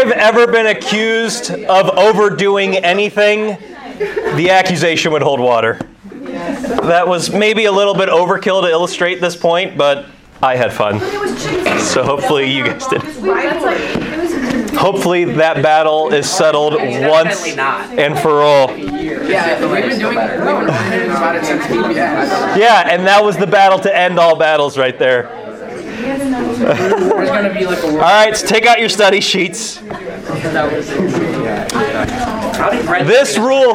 I've ever been accused of overdoing anything, the accusation would hold water. That was maybe a little bit overkill to illustrate this point, but I had fun. So hopefully you guys did. Hopefully that battle is settled once and for all. Yeah, and that was the battle to end all battles right there. There's gonna be like a All right, so take out your study sheets. How did Brendan This rule,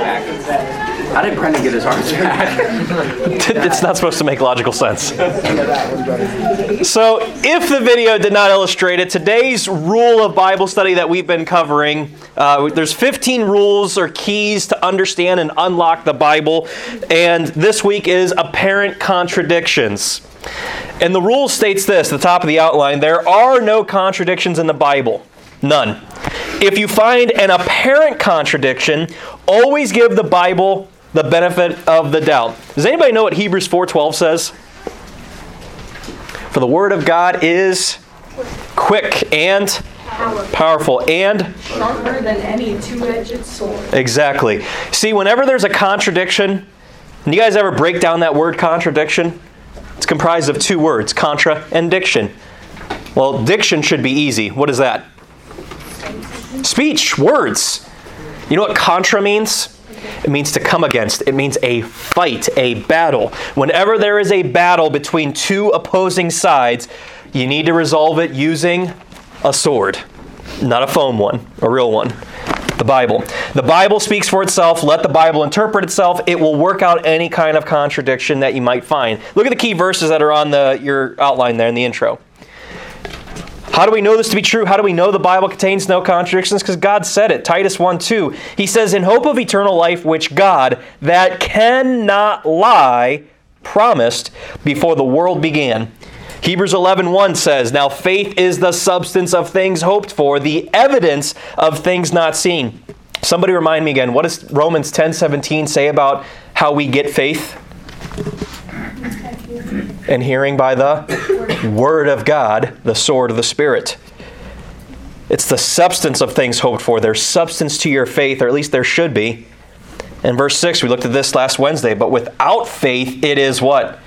How didn't Brendan get his arms back? it's not supposed to make logical sense. So, if the video did not illustrate it, today's rule of Bible study that we've been covering, uh, there's 15 rules or keys to understand and unlock the Bible, and this week is apparent contradictions. And the rule states this, at the top of the outline, there are no contradictions in the Bible. None. If you find an apparent contradiction, always give the Bible the benefit of the doubt. Does anybody know what Hebrews 4:12 says? For the word of God is quick and powerful and sharper than any two-edged sword. exactly. See, whenever there's a contradiction, and you guys ever break down that word contradiction? It's comprised of two words, contra and diction. Well, diction should be easy. What is that? Speech, words. You know what contra means? It means to come against. It means a fight, a battle. Whenever there is a battle between two opposing sides, you need to resolve it using a sword. Not a foam one, a real one. The Bible. The Bible speaks for itself. Let the Bible interpret itself. It will work out any kind of contradiction that you might find. Look at the key verses that are on the, your outline there in the intro. How do we know this to be true? How do we know the Bible contains no contradictions? Because God said it. Titus 1 2. He says, In hope of eternal life, which God, that cannot lie, promised before the world began. Hebrews 11 1 says, Now faith is the substance of things hoped for, the evidence of things not seen. Somebody remind me again, what does Romans ten seventeen say about how we get faith? And hearing by the Word of God, the sword of the Spirit. It's the substance of things hoped for. There's substance to your faith, or at least there should be. In verse 6, we looked at this last Wednesday, but without faith, it is what?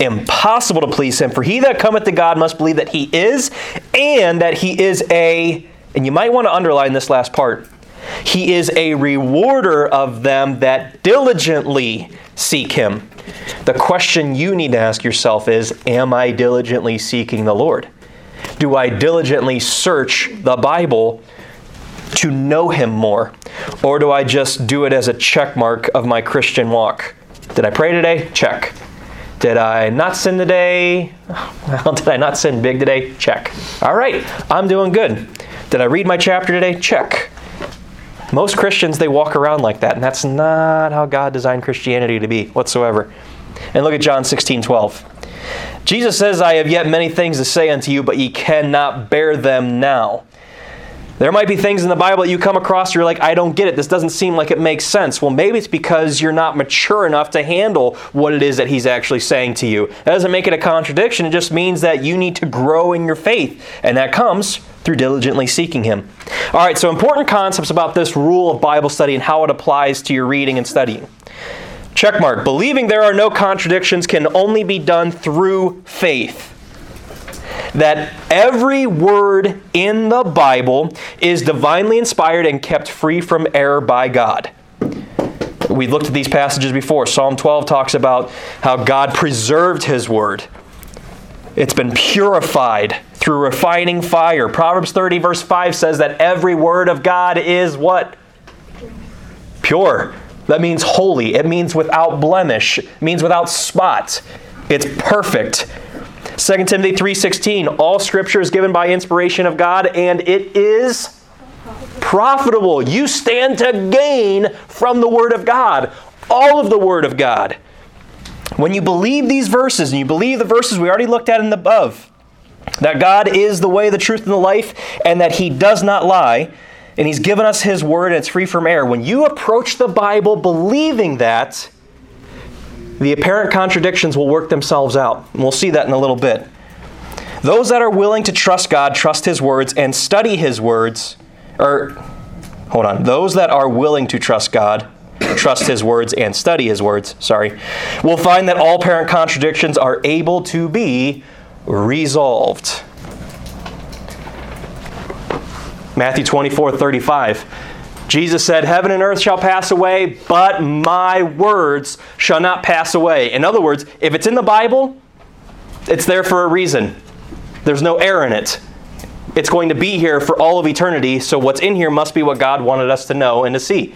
Impossible to please Him. For he that cometh to God must believe that He is, and that He is a, and you might want to underline this last part, He is a rewarder of them that diligently seek Him. The question you need to ask yourself is Am I diligently seeking the Lord? Do I diligently search the Bible to know Him more? Or do I just do it as a check mark of my Christian walk? Did I pray today? Check. Did I not sin today? Well, did I not sin big today? Check. All right, I'm doing good. Did I read my chapter today? Check. Most Christians, they walk around like that, and that's not how God designed Christianity to be whatsoever. And look at John 16 12. Jesus says, I have yet many things to say unto you, but ye cannot bear them now. There might be things in the Bible that you come across, you're like, I don't get it. This doesn't seem like it makes sense. Well, maybe it's because you're not mature enough to handle what it is that he's actually saying to you. That doesn't make it a contradiction. It just means that you need to grow in your faith. And that comes through diligently seeking him. All right, so important concepts about this rule of Bible study and how it applies to your reading and studying. Check mark. Believing there are no contradictions can only be done through faith that every word in the Bible is divinely inspired and kept free from error by God. We looked at these passages before. Psalm 12 talks about how God preserved His word. It's been purified through refining fire. Proverbs 30, verse 5 says that every word of God is what? Pure. That means holy. It means without blemish. It means without spot. It's perfect. 2 Timothy 3:16 All scripture is given by inspiration of God and it is profitable. You stand to gain from the word of God. All of the word of God. When you believe these verses and you believe the verses we already looked at in the above, that God is the way, the truth, and the life, and that He does not lie, and He's given us His word and it's free from error. When you approach the Bible believing that, the apparent contradictions will work themselves out. And we'll see that in a little bit. Those that are willing to trust God, trust His words, and study His words, or, hold on, those that are willing to trust God, trust His words, and study His words, sorry, we'll find that all parent contradictions are able to be resolved. Matthew 24, 35. Jesus said, Heaven and earth shall pass away, but my words shall not pass away. In other words, if it's in the Bible, it's there for a reason. There's no error in it. It's going to be here for all of eternity, so what's in here must be what God wanted us to know and to see.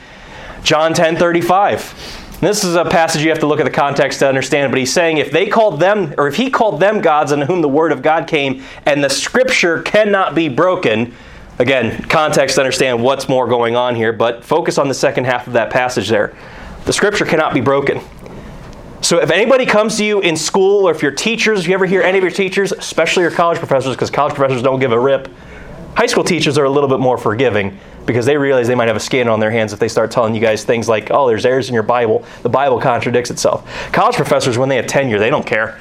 John 10 35. This is a passage you have to look at the context to understand, but he's saying if they called them, or if he called them gods in whom the word of God came, and the scripture cannot be broken, Again, context to understand what's more going on here, but focus on the second half of that passage there. The scripture cannot be broken. So if anybody comes to you in school, or if your teachers, if you ever hear any of your teachers, especially your college professors, because college professors don't give a rip, high school teachers are a little bit more forgiving because they realize they might have a skin on their hands if they start telling you guys things like, oh, there's errors in your Bible. The Bible contradicts itself. College professors, when they have tenure, they don't care.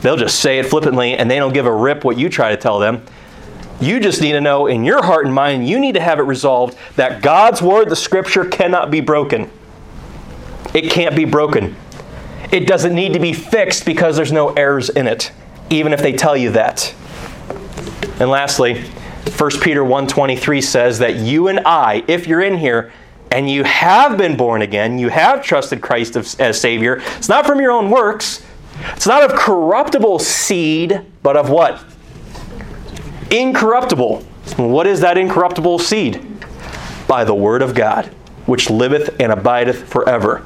They'll just say it flippantly and they don't give a rip what you try to tell them. You just need to know in your heart and mind, you need to have it resolved that God's Word, the Scripture, cannot be broken. It can't be broken. It doesn't need to be fixed because there's no errors in it, even if they tell you that. And lastly, 1 Peter 1:23 says that you and I, if you're in here and you have been born again, you have trusted Christ as Savior, it's not from your own works. It's not of corruptible seed, but of what? Incorruptible. What is that incorruptible seed? By the word of God, which liveth and abideth forever.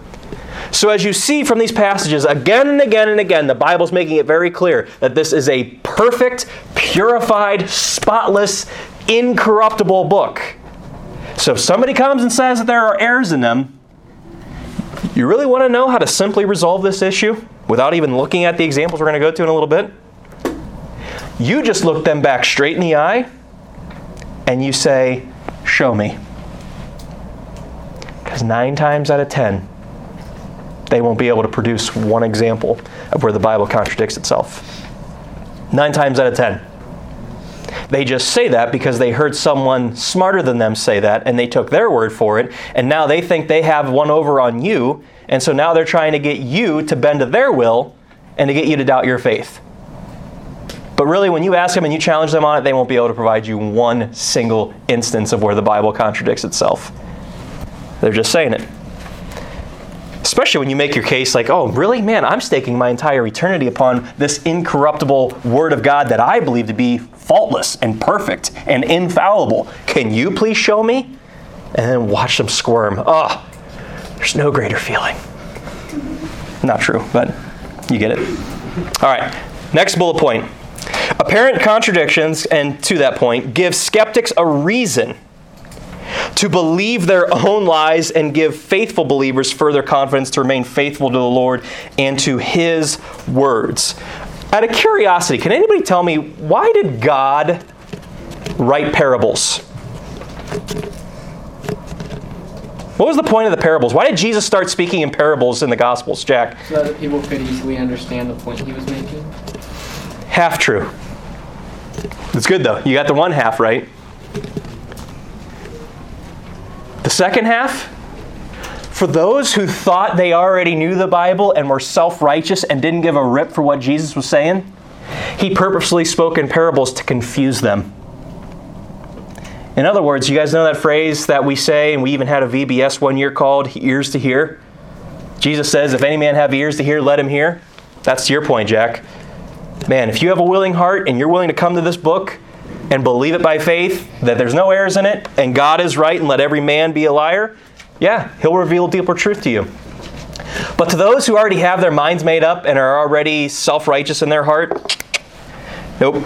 So, as you see from these passages, again and again and again, the Bible's making it very clear that this is a perfect, purified, spotless, incorruptible book. So, if somebody comes and says that there are errors in them, you really want to know how to simply resolve this issue without even looking at the examples we're going to go to in a little bit? You just look them back straight in the eye and you say, Show me. Because nine times out of ten, they won't be able to produce one example of where the Bible contradicts itself. Nine times out of ten. They just say that because they heard someone smarter than them say that and they took their word for it, and now they think they have one over on you, and so now they're trying to get you to bend to their will and to get you to doubt your faith. But really, when you ask them and you challenge them on it, they won't be able to provide you one single instance of where the Bible contradicts itself. They're just saying it. Especially when you make your case like, oh, really? Man, I'm staking my entire eternity upon this incorruptible Word of God that I believe to be faultless and perfect and infallible. Can you please show me? And then watch them squirm. Oh, there's no greater feeling. Not true, but you get it. All right, next bullet point Apparent contradictions, and to that point, give skeptics a reason to believe their own lies and give faithful believers further confidence to remain faithful to the Lord and to His words. Out of curiosity, can anybody tell me why did God write parables? What was the point of the parables? Why did Jesus start speaking in parables in the Gospels, Jack? So that people could easily understand the point he was making. Half true. It's good though. You got the one half right. The second half, for those who thought they already knew the Bible and were self righteous and didn't give a rip for what Jesus was saying, he purposely spoke in parables to confuse them. In other words, you guys know that phrase that we say, and we even had a VBS one year called ears to hear? Jesus says, If any man have ears to hear, let him hear. That's your point, Jack man, if you have a willing heart and you're willing to come to this book and believe it by faith that there's no errors in it and God is right and let every man be a liar, yeah, he'll reveal deeper truth to you. But to those who already have their minds made up and are already self righteous in their heart, nope,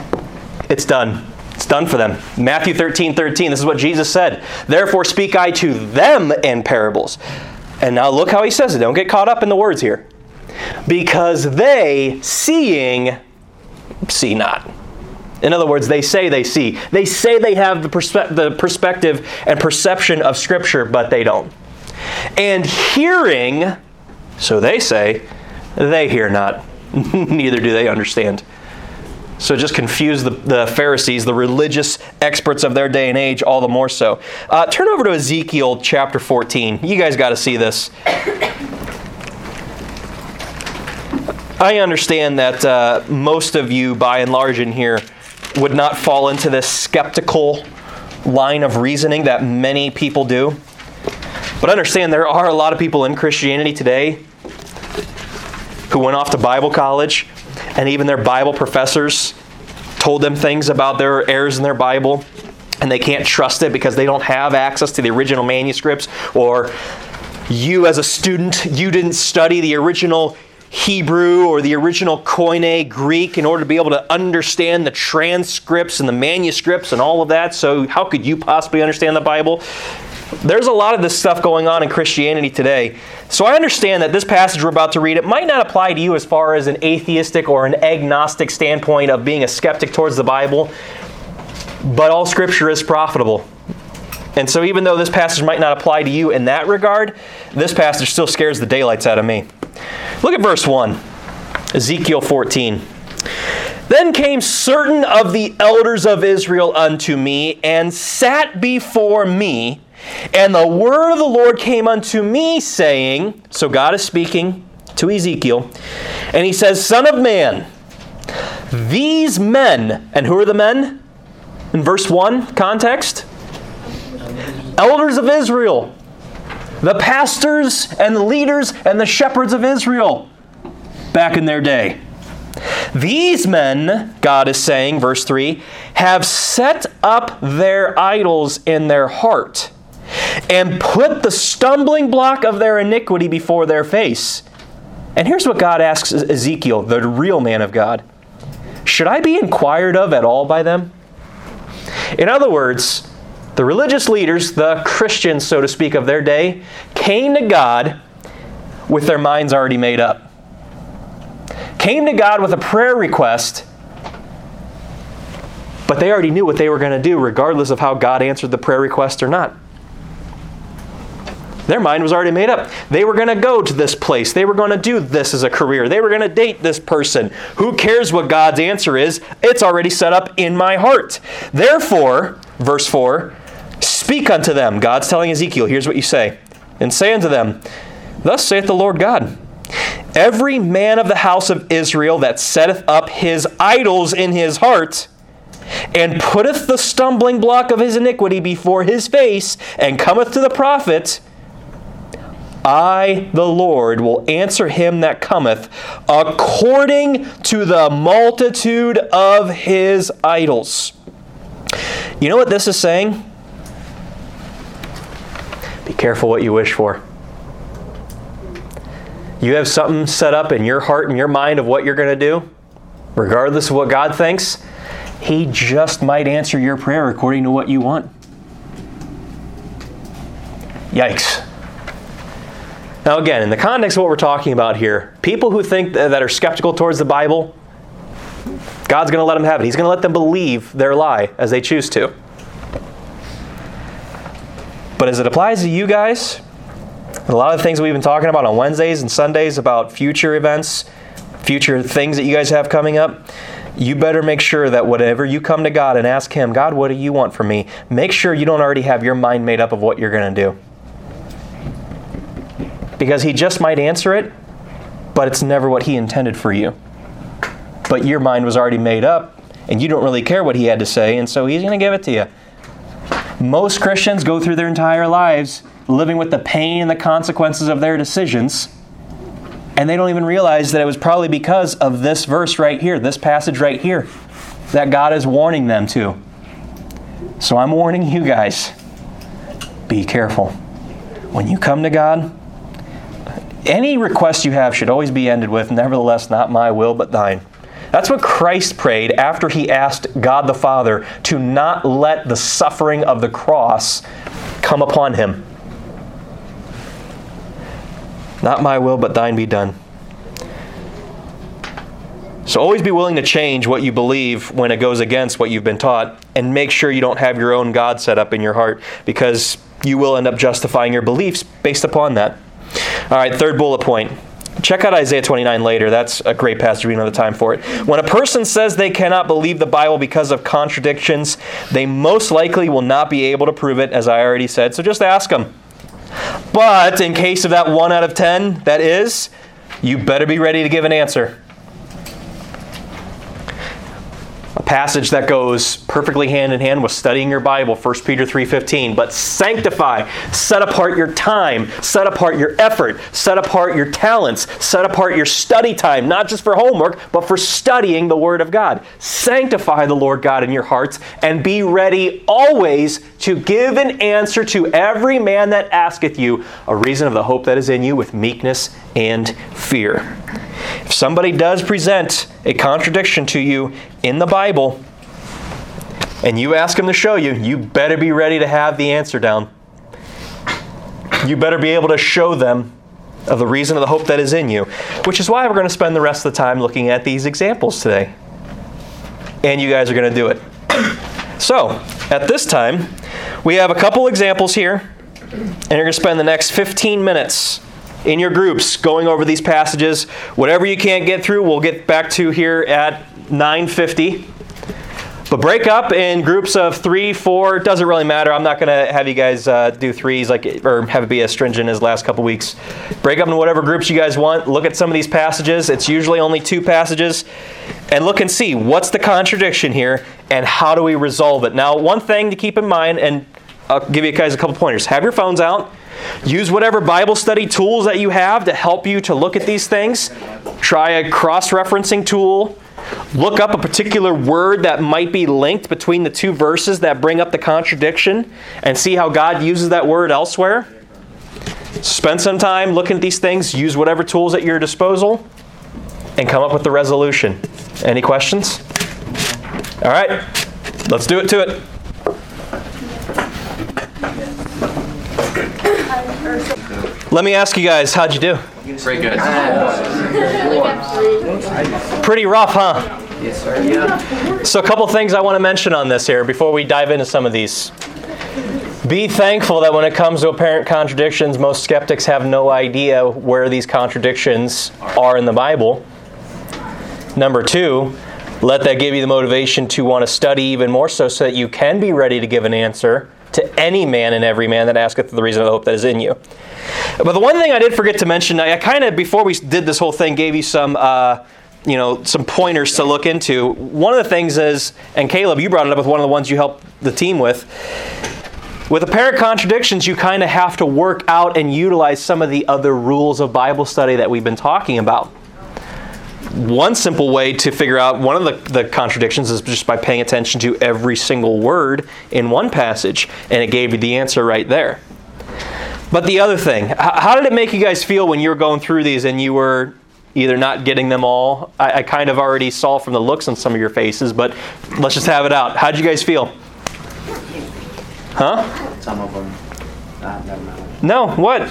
it's done. It's done for them. Matthew 13 13, this is what Jesus said. Therefore speak I to them in parables. And now look how he says it. Don't get caught up in the words here. Because they, seeing, see not. In other words, they say they see. They say they have the, perspe- the perspective and perception of Scripture, but they don't. And hearing, so they say, they hear not, neither do they understand. So just confused the, the Pharisees, the religious experts of their day and age, all the more so. Uh, turn over to Ezekiel chapter 14. You guys got to see this. I understand that uh, most of you, by and large, in here would not fall into this skeptical line of reasoning that many people do. But understand there are a lot of people in Christianity today who went off to Bible college, and even their Bible professors told them things about their errors in their Bible, and they can't trust it because they don't have access to the original manuscripts, or you as a student, you didn't study the original Hebrew or the original Koine Greek in order to be able to understand the transcripts and the manuscripts and all of that. So, how could you possibly understand the Bible? There's a lot of this stuff going on in Christianity today. So I understand that this passage we're about to read, it might not apply to you as far as an atheistic or an agnostic standpoint of being a skeptic towards the Bible, but all scripture is profitable. And so even though this passage might not apply to you in that regard, this passage still scares the daylights out of me. Look at verse 1, Ezekiel 14. Then came certain of the elders of Israel unto me, and sat before me, and the word of the Lord came unto me, saying, So God is speaking to Ezekiel, and he says, Son of man, these men, and who are the men? In verse 1 context, elders of Israel, the pastors and the leaders and the shepherds of Israel back in their day. These men, God is saying, verse 3, have set up their idols in their heart and put the stumbling block of their iniquity before their face. And here's what God asks Ezekiel, the real man of God Should I be inquired of at all by them? In other words, the religious leaders, the Christians, so to speak, of their day, came to God with their minds already made up. Came to God with a prayer request, but they already knew what they were going to do, regardless of how God answered the prayer request or not. Their mind was already made up. They were going to go to this place. They were going to do this as a career. They were going to date this person. Who cares what God's answer is? It's already set up in my heart. Therefore, verse 4 Speak unto them. God's telling Ezekiel, here's what you say. And say unto them, Thus saith the Lord God Every man of the house of Israel that setteth up his idols in his heart, and putteth the stumbling block of his iniquity before his face, and cometh to the prophet, I, the Lord, will answer him that cometh according to the multitude of his idols. You know what this is saying? Be careful what you wish for. You have something set up in your heart and your mind of what you're going to do, regardless of what God thinks, He just might answer your prayer according to what you want. Yikes. Now, again, in the context of what we're talking about here, people who think that are skeptical towards the Bible, God's going to let them have it. He's going to let them believe their lie as they choose to. But as it applies to you guys, a lot of the things we've been talking about on Wednesdays and Sundays about future events, future things that you guys have coming up, you better make sure that whatever you come to God and ask Him, God, what do you want from me? Make sure you don't already have your mind made up of what you're going to do. Because He just might answer it, but it's never what He intended for you. But your mind was already made up, and you don't really care what He had to say, and so He's going to give it to you. Most Christians go through their entire lives living with the pain and the consequences of their decisions, and they don't even realize that it was probably because of this verse right here, this passage right here, that God is warning them to. So I'm warning you guys be careful. When you come to God, any request you have should always be ended with, Nevertheless, not my will, but thine. That's what Christ prayed after he asked God the Father to not let the suffering of the cross come upon him. Not my will, but thine be done. So always be willing to change what you believe when it goes against what you've been taught, and make sure you don't have your own God set up in your heart because you will end up justifying your beliefs based upon that. All right, third bullet point Check out Isaiah 29 later. That's a great passage. We the time for it. When a person says they cannot believe the Bible because of contradictions, they most likely will not be able to prove it, as I already said. So just ask them. But in case of that one out of ten that is, you better be ready to give an answer. A passage that goes perfectly hand in hand with studying your Bible, 1 Peter 3:15, but sanctify, set apart your time, set apart your effort, set apart your talents, set apart your study time, not just for homework, but for studying the word of God. Sanctify the Lord God in your hearts and be ready always to give an answer to every man that asketh you a reason of the hope that is in you with meekness and fear. If somebody does present a contradiction to you in the Bible, and you ask them to show you, you better be ready to have the answer down. You better be able to show them of the reason of the hope that is in you, which is why we're going to spend the rest of the time looking at these examples today. And you guys are going to do it. So, at this time, we have a couple examples here, and you're going to spend the next 15 minutes in your groups going over these passages. Whatever you can't get through, we'll get back to here at 950. But break up in groups of three, four. It doesn't really matter. I'm not going to have you guys uh, do threes like or have it be as stringent as last couple weeks. Break up in whatever groups you guys want. Look at some of these passages. It's usually only two passages, and look and see what's the contradiction here and how do we resolve it. Now, one thing to keep in mind, and I'll give you guys a couple pointers. Have your phones out. Use whatever Bible study tools that you have to help you to look at these things. Try a cross referencing tool. Look up a particular word that might be linked between the two verses that bring up the contradiction and see how God uses that word elsewhere. Spend some time looking at these things. Use whatever tools at your disposal and come up with the resolution. Any questions? All right, let's do it to it. Let me ask you guys, how'd you do? Pretty good. Pretty rough, huh? Yes, sir. Yeah. So, a couple things I want to mention on this here before we dive into some of these. Be thankful that when it comes to apparent contradictions, most skeptics have no idea where these contradictions are in the Bible. Number two, let that give you the motivation to want to study even more so so that you can be ready to give an answer to any man and every man that asketh the reason of the hope that is in you. But the one thing I did forget to mention, I, kind of, before we did this whole thing, gave you some. Uh, you know some pointers to look into. One of the things is, and Caleb, you brought it up with one of the ones you helped the team with. With apparent contradictions, you kind of have to work out and utilize some of the other rules of Bible study that we've been talking about. One simple way to figure out one of the, the contradictions is just by paying attention to every single word in one passage, and it gave you the answer right there. But the other thing, how did it make you guys feel when you were going through these and you were either not getting them all. I, I, kind of already saw from the looks on some of your faces, but let's just have it out. How'd you guys feel? Huh? Some of them. Uh. No, what?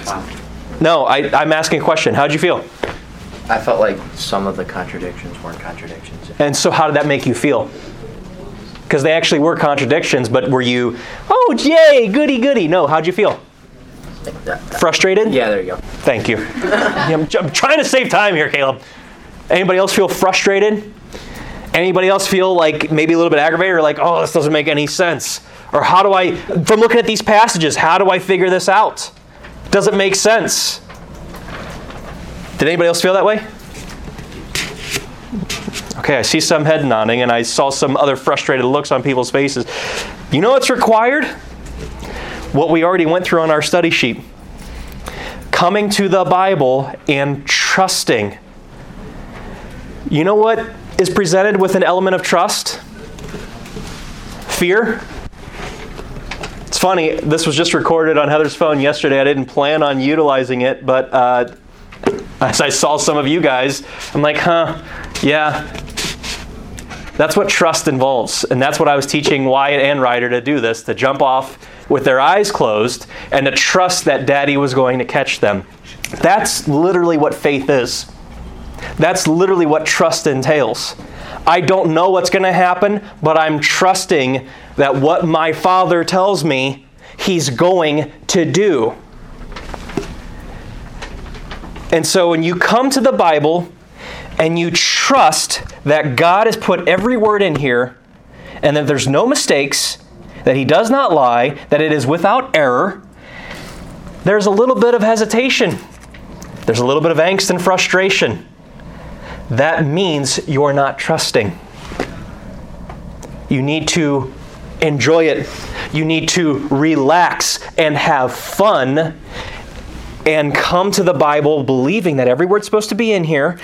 No, I, I'm asking a question. How'd you feel? I felt like some of the contradictions weren't contradictions. And so, how did that make you feel? Because they actually were contradictions, but were you, oh, yay, goody, goody? No, how'd you feel? Frustrated? Yeah, there you go. Thank you. I'm, I'm trying to save time here, Caleb. Anybody else feel frustrated? Anybody else feel like maybe a little bit aggravated or like, oh, this doesn't make any sense? Or how do I, from looking at these passages, how do I figure this out? Does it make sense? Did anybody else feel that way? Okay, I see some head nodding and I saw some other frustrated looks on people's faces. You know what's required? What we already went through on our study sheet. Coming to the Bible and trusting. You know what is presented with an element of trust? Fear. It's funny, this was just recorded on Heather's phone yesterday. I didn't plan on utilizing it, but uh, as I saw some of you guys, I'm like, huh, yeah. That's what trust involves. And that's what I was teaching Wyatt and Ryder to do this to jump off with their eyes closed and to trust that daddy was going to catch them. That's literally what faith is. That's literally what trust entails. I don't know what's going to happen, but I'm trusting that what my father tells me, he's going to do. And so when you come to the Bible and you trust that God has put every word in here and that there's no mistakes, that He does not lie, that it is without error, there's a little bit of hesitation. There's a little bit of angst and frustration. That means you're not trusting. You need to enjoy it. You need to relax and have fun and come to the Bible believing that every word's supposed to be in here.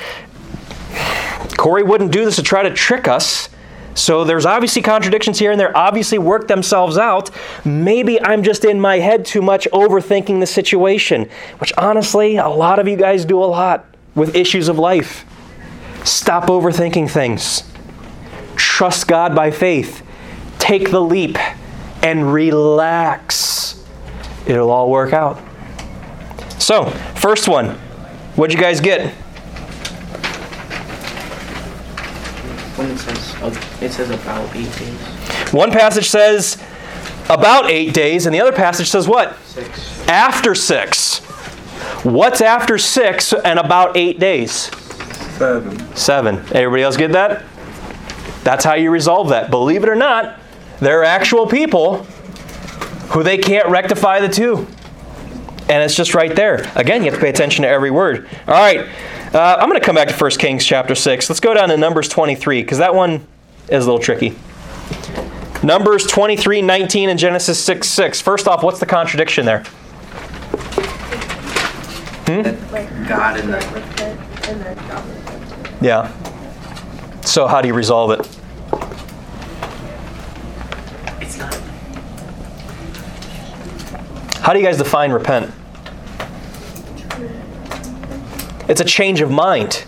Corey wouldn't do this to try to trick us. So there's obviously contradictions here, and they're obviously work themselves out. Maybe I'm just in my head too much overthinking the situation, which honestly, a lot of you guys do a lot with issues of life. Stop overthinking things. Trust God by faith. Take the leap and relax. It'll all work out. So, first one. What'd you guys get? When it says, it says about eight days. One passage says about eight days, and the other passage says what? Six. After six. What's after six and about eight days? Seven. Seven. Everybody else get that? That's how you resolve that. Believe it or not, there are actual people who they can't rectify the two. And it's just right there. Again, you have to pay attention to every word. All right. Uh, I'm going to come back to 1 Kings chapter 6. Let's go down to Numbers 23, because that one is a little tricky. Numbers 23, 19, and Genesis 6, 6. First off, what's the contradiction there? Hmm? God and the and then God. Yeah. So, how do you resolve it? it's not. How do you guys define repent? It's a change of mind.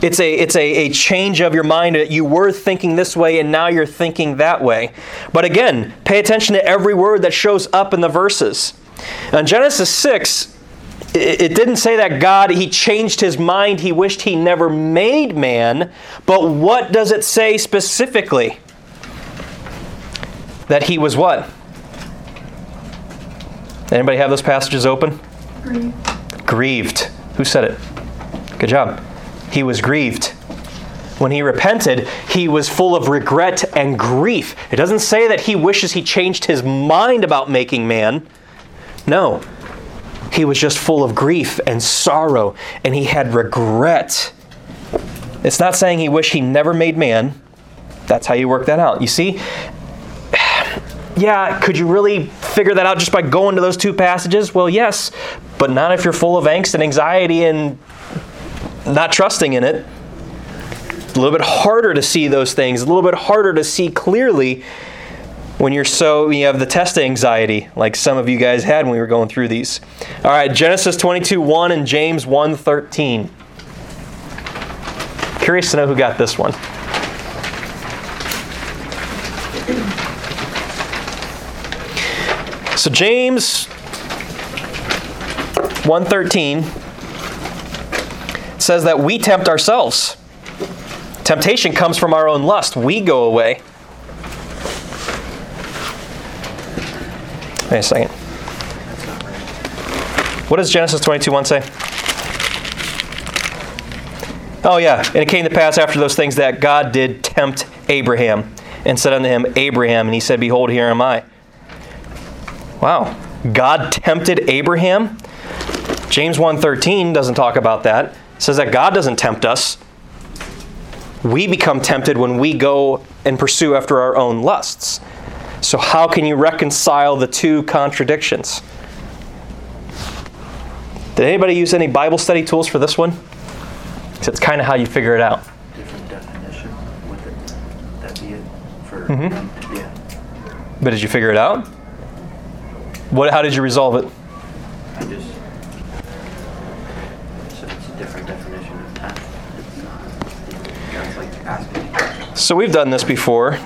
It's a it's a, a change of your mind that you were thinking this way and now you're thinking that way. But again, pay attention to every word that shows up in the verses. In Genesis 6, it, it didn't say that God he changed his mind, he wished he never made man, but what does it say specifically? That he was what? Anybody have those passages open? Grieved. Who said it? Good job. He was grieved. When he repented, he was full of regret and grief. It doesn't say that he wishes he changed his mind about making man. No. He was just full of grief and sorrow, and he had regret. It's not saying he wished he never made man. That's how you work that out. You see, yeah, could you really figure that out just by going to those two passages? Well, yes, but not if you're full of angst and anxiety and not trusting in it. A little bit harder to see those things, a little bit harder to see clearly when you're so you have the test anxiety like some of you guys had when we were going through these. All right, Genesis 22 1 and James 1 13. Curious to know who got this one. So James 113 says that we tempt ourselves. Temptation comes from our own lust. We go away. Wait a second. What does Genesis 22 1 say? Oh, yeah. And it came to pass after those things that God did tempt Abraham and said unto him, Abraham. And he said, Behold, here am I. Wow. God tempted Abraham? James 1:13 doesn't talk about that. It says that God doesn't tempt us. We become tempted when we go and pursue after our own lusts. So how can you reconcile the two contradictions? Did anybody use any Bible study tools for this one? 'Cause it's kind of how you figure it out. Different definition. Would it, that be it for? Mm-hmm. Yeah. But did you figure it out? What, how did you resolve it? I just. Different definition of that. Uh, like. So we've done this before.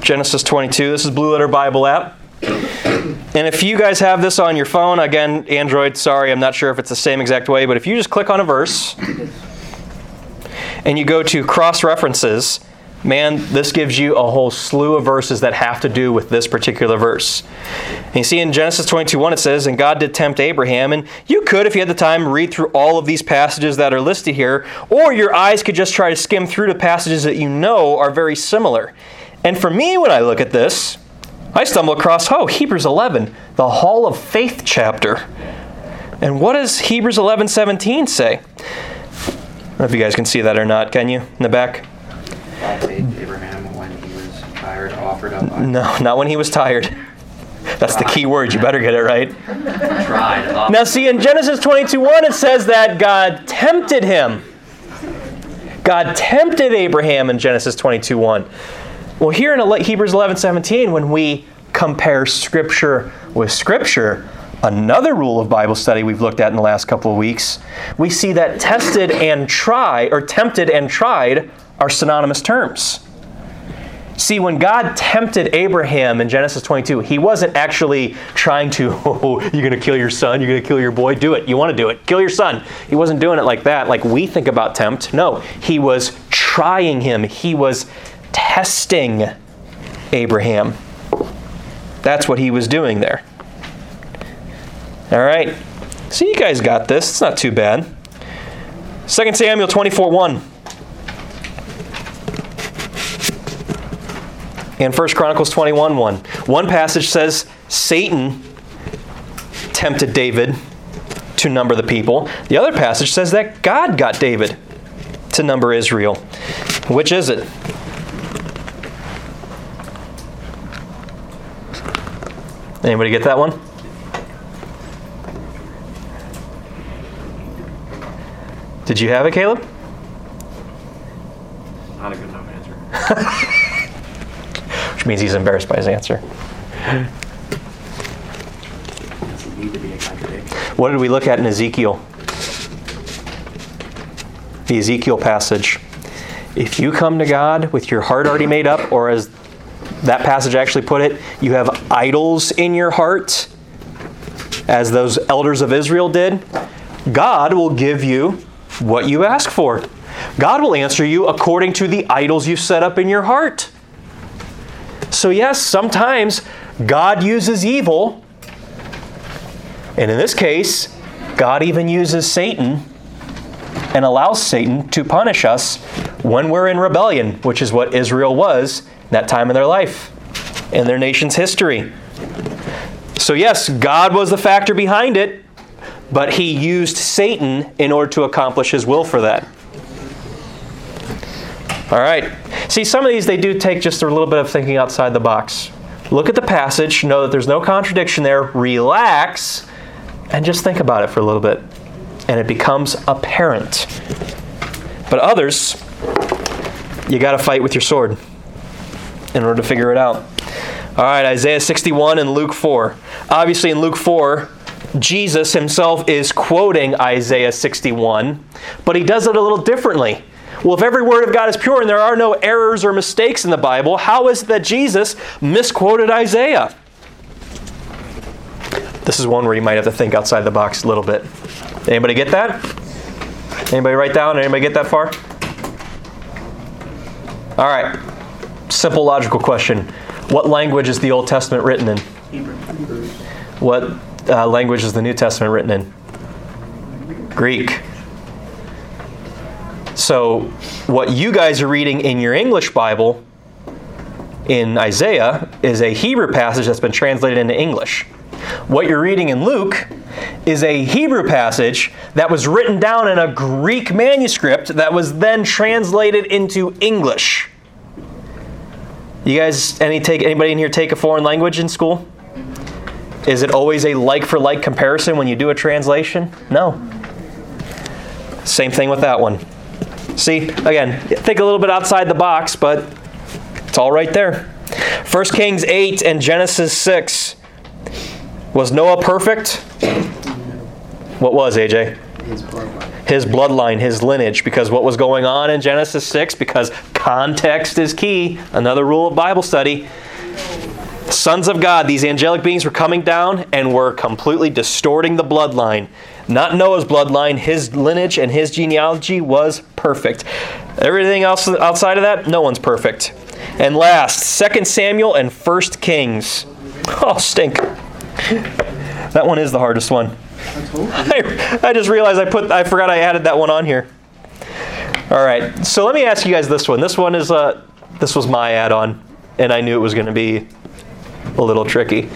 Genesis 22. This is Blue Letter Bible app. And if you guys have this on your phone, again, Android, sorry, I'm not sure if it's the same exact way, but if you just click on a verse and you go to cross references, man, this gives you a whole slew of verses that have to do with this particular verse. And you see in Genesis 22 1, it says, And God did tempt Abraham. And you could, if you had the time, read through all of these passages that are listed here, or your eyes could just try to skim through the passages that you know are very similar. And for me, when I look at this, I stumble across, oh, Hebrews 11, the Hall of Faith chapter. And what does Hebrews 11 17 say? I don't know if you guys can see that or not, can you? In the back? Abraham when he was tired, offered up. No, not when he was tired. That's the key word. You better get it right. Tried. Now, see, in Genesis 22 1, it says that God tempted him. God tempted Abraham in Genesis 22 1. Well, here in Hebrews 11 17, when we compare Scripture with Scripture, another rule of Bible study we've looked at in the last couple of weeks, we see that tested and try, or tempted and tried, are synonymous terms. See, when God tempted Abraham in Genesis 22, he wasn't actually trying to, oh, you're going to kill your son, you're going to kill your boy, do it. You want to do it, kill your son. He wasn't doing it like that, like we think about tempt. No, he was trying him, he was testing Abraham. That's what he was doing there. All right. So you guys got this. It's not too bad. 2 Samuel 24 1. And 1 Chronicles 21 1. One passage says Satan tempted David to number the people. The other passage says that God got David to number Israel. Which is it? Anybody get that one? Did you have it, Caleb? Not a good enough answer. Which means he's embarrassed by his answer. What did we look at in Ezekiel? The Ezekiel passage. If you come to God with your heart already made up, or as that passage actually put it, you have idols in your heart, as those elders of Israel did, God will give you what you ask for. God will answer you according to the idols you've set up in your heart. So, yes, sometimes God uses evil and in this case, God even uses Satan and allows Satan to punish us when we're in rebellion, which is what Israel was in that time in their life, in their nation's history. So, yes, God was the factor behind it, but he used Satan in order to accomplish his will for that. All right. See, some of these they do take just a little bit of thinking outside the box. Look at the passage, know that there's no contradiction there, relax, and just think about it for a little bit. And it becomes apparent. But others, you got to fight with your sword in order to figure it out. All right, Isaiah 61 and Luke 4. Obviously, in Luke 4, Jesus himself is quoting Isaiah 61, but he does it a little differently. Well, if every word of God is pure and there are no errors or mistakes in the Bible, how is it that Jesus misquoted Isaiah? This is one where you might have to think outside the box a little bit. Anybody get that? Anybody write down? Anybody get that far? All right. Simple logical question. What language is the Old Testament written in? Hebrew. What uh, language is the New Testament written in? Greek. So, what you guys are reading in your English Bible in Isaiah is a Hebrew passage that's been translated into English. What you're reading in Luke is a Hebrew passage that was written down in a Greek manuscript that was then translated into English. You guys any take anybody in here take a foreign language in school? Is it always a like for like comparison when you do a translation? No. Same thing with that one. See, again, think a little bit outside the box, but it's all right there. 1 Kings 8 and Genesis 6. Was Noah perfect? What was, AJ? His bloodline. His bloodline, his lineage, because what was going on in Genesis 6, because context is key, another rule of Bible study. Sons of God, these angelic beings were coming down and were completely distorting the bloodline. Not Noah's bloodline, his lineage and his genealogy was perfect. Everything else outside of that, no one's perfect. And last, 2 Samuel and 1 Kings. Oh, stink. That one is the hardest one. I, I just realized I put I forgot I added that one on here. All right. So let me ask you guys this one. This one is uh this was my add-on and I knew it was going to be a little tricky.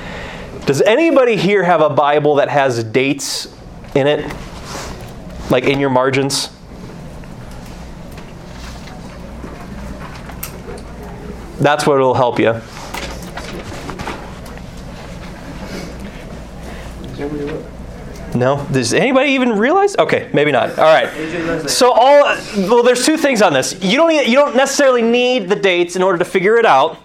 Does anybody here have a Bible that has dates in it? Like in your margins? That's what will help you. No? Does anybody even realize? Okay, maybe not. All right. So all well, there's two things on this. You don't you don't necessarily need the dates in order to figure it out,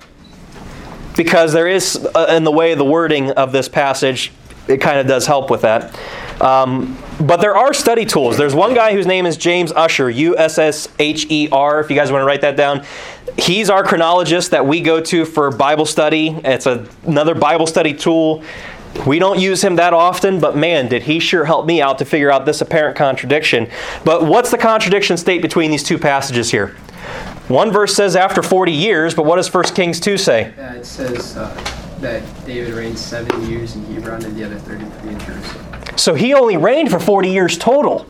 because there is uh, in the way the wording of this passage, it kind of does help with that. Um, but there are study tools. There's one guy whose name is James Ussher, U S S H E R. If you guys want to write that down, he's our chronologist that we go to for Bible study. It's a, another Bible study tool. We don't use him that often, but man, did he sure help me out to figure out this apparent contradiction. But what's the contradiction state between these two passages here? One verse says after 40 years, but what does 1 Kings 2 say? Uh, it says uh, that David reigned seven years in Hebron and the other 33 in Jerusalem. So he only reigned for 40 years total.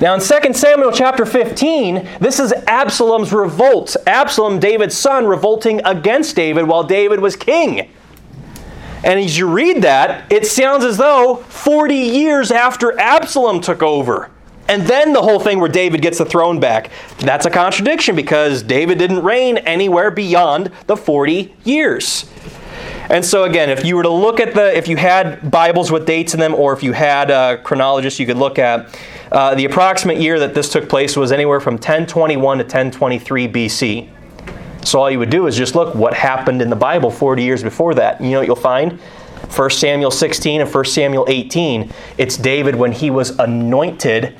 Now in 2 Samuel chapter 15, this is Absalom's revolt. Absalom, David's son, revolting against David while David was king. And as you read that, it sounds as though 40 years after Absalom took over. And then the whole thing where David gets the throne back. That's a contradiction because David didn't reign anywhere beyond the 40 years. And so again, if you were to look at the, if you had Bibles with dates in them, or if you had a chronologist you could look at, uh, the approximate year that this took place was anywhere from 1021 to 1023 BC. So all you would do is just look what happened in the Bible 40 years before that. You know what you'll find? 1 Samuel 16 and 1 Samuel 18. It's David when he was anointed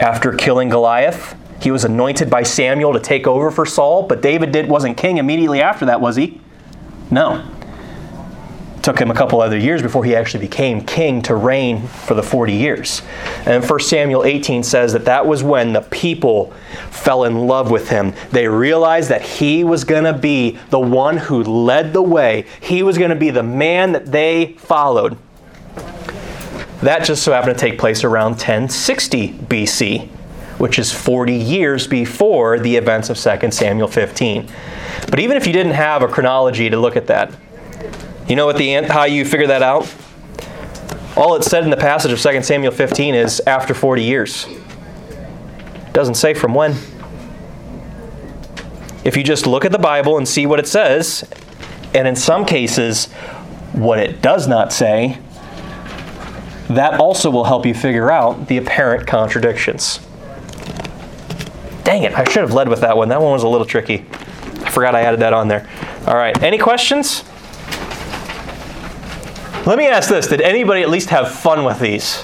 after killing Goliath. He was anointed by Samuel to take over for Saul, but David did, wasn't king immediately after that, was he? No took him a couple other years before he actually became king to reign for the 40 years. And 1 Samuel 18 says that that was when the people fell in love with him. They realized that he was going to be the one who led the way, he was going to be the man that they followed. That just so happened to take place around 1060 BC, which is 40 years before the events of 2 Samuel 15. But even if you didn't have a chronology to look at that, you know what the how you figure that out? All it said in the passage of 2 Samuel 15 is after 40 years. It doesn't say from when. If you just look at the Bible and see what it says, and in some cases, what it does not say, that also will help you figure out the apparent contradictions. Dang it, I should have led with that one. That one was a little tricky. I forgot I added that on there. All right, any questions? Let me ask this Did anybody at least have fun with these?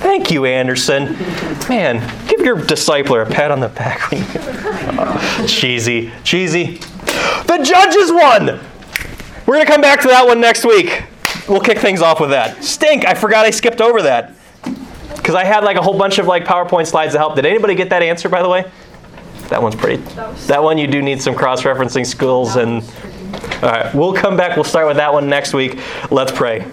Thank you, Anderson. Man, give your discipler a pat on the back. cheesy. Cheesy. The judges one! We're going to come back to that one next week. We'll kick things off with that. Stink, I forgot I skipped over that. Because I had like a whole bunch of like PowerPoint slides to help. Did anybody get that answer, by the way? That one's pretty. That one you do need some cross referencing skills and all right, we'll come back. We'll start with that one next week. Let's pray.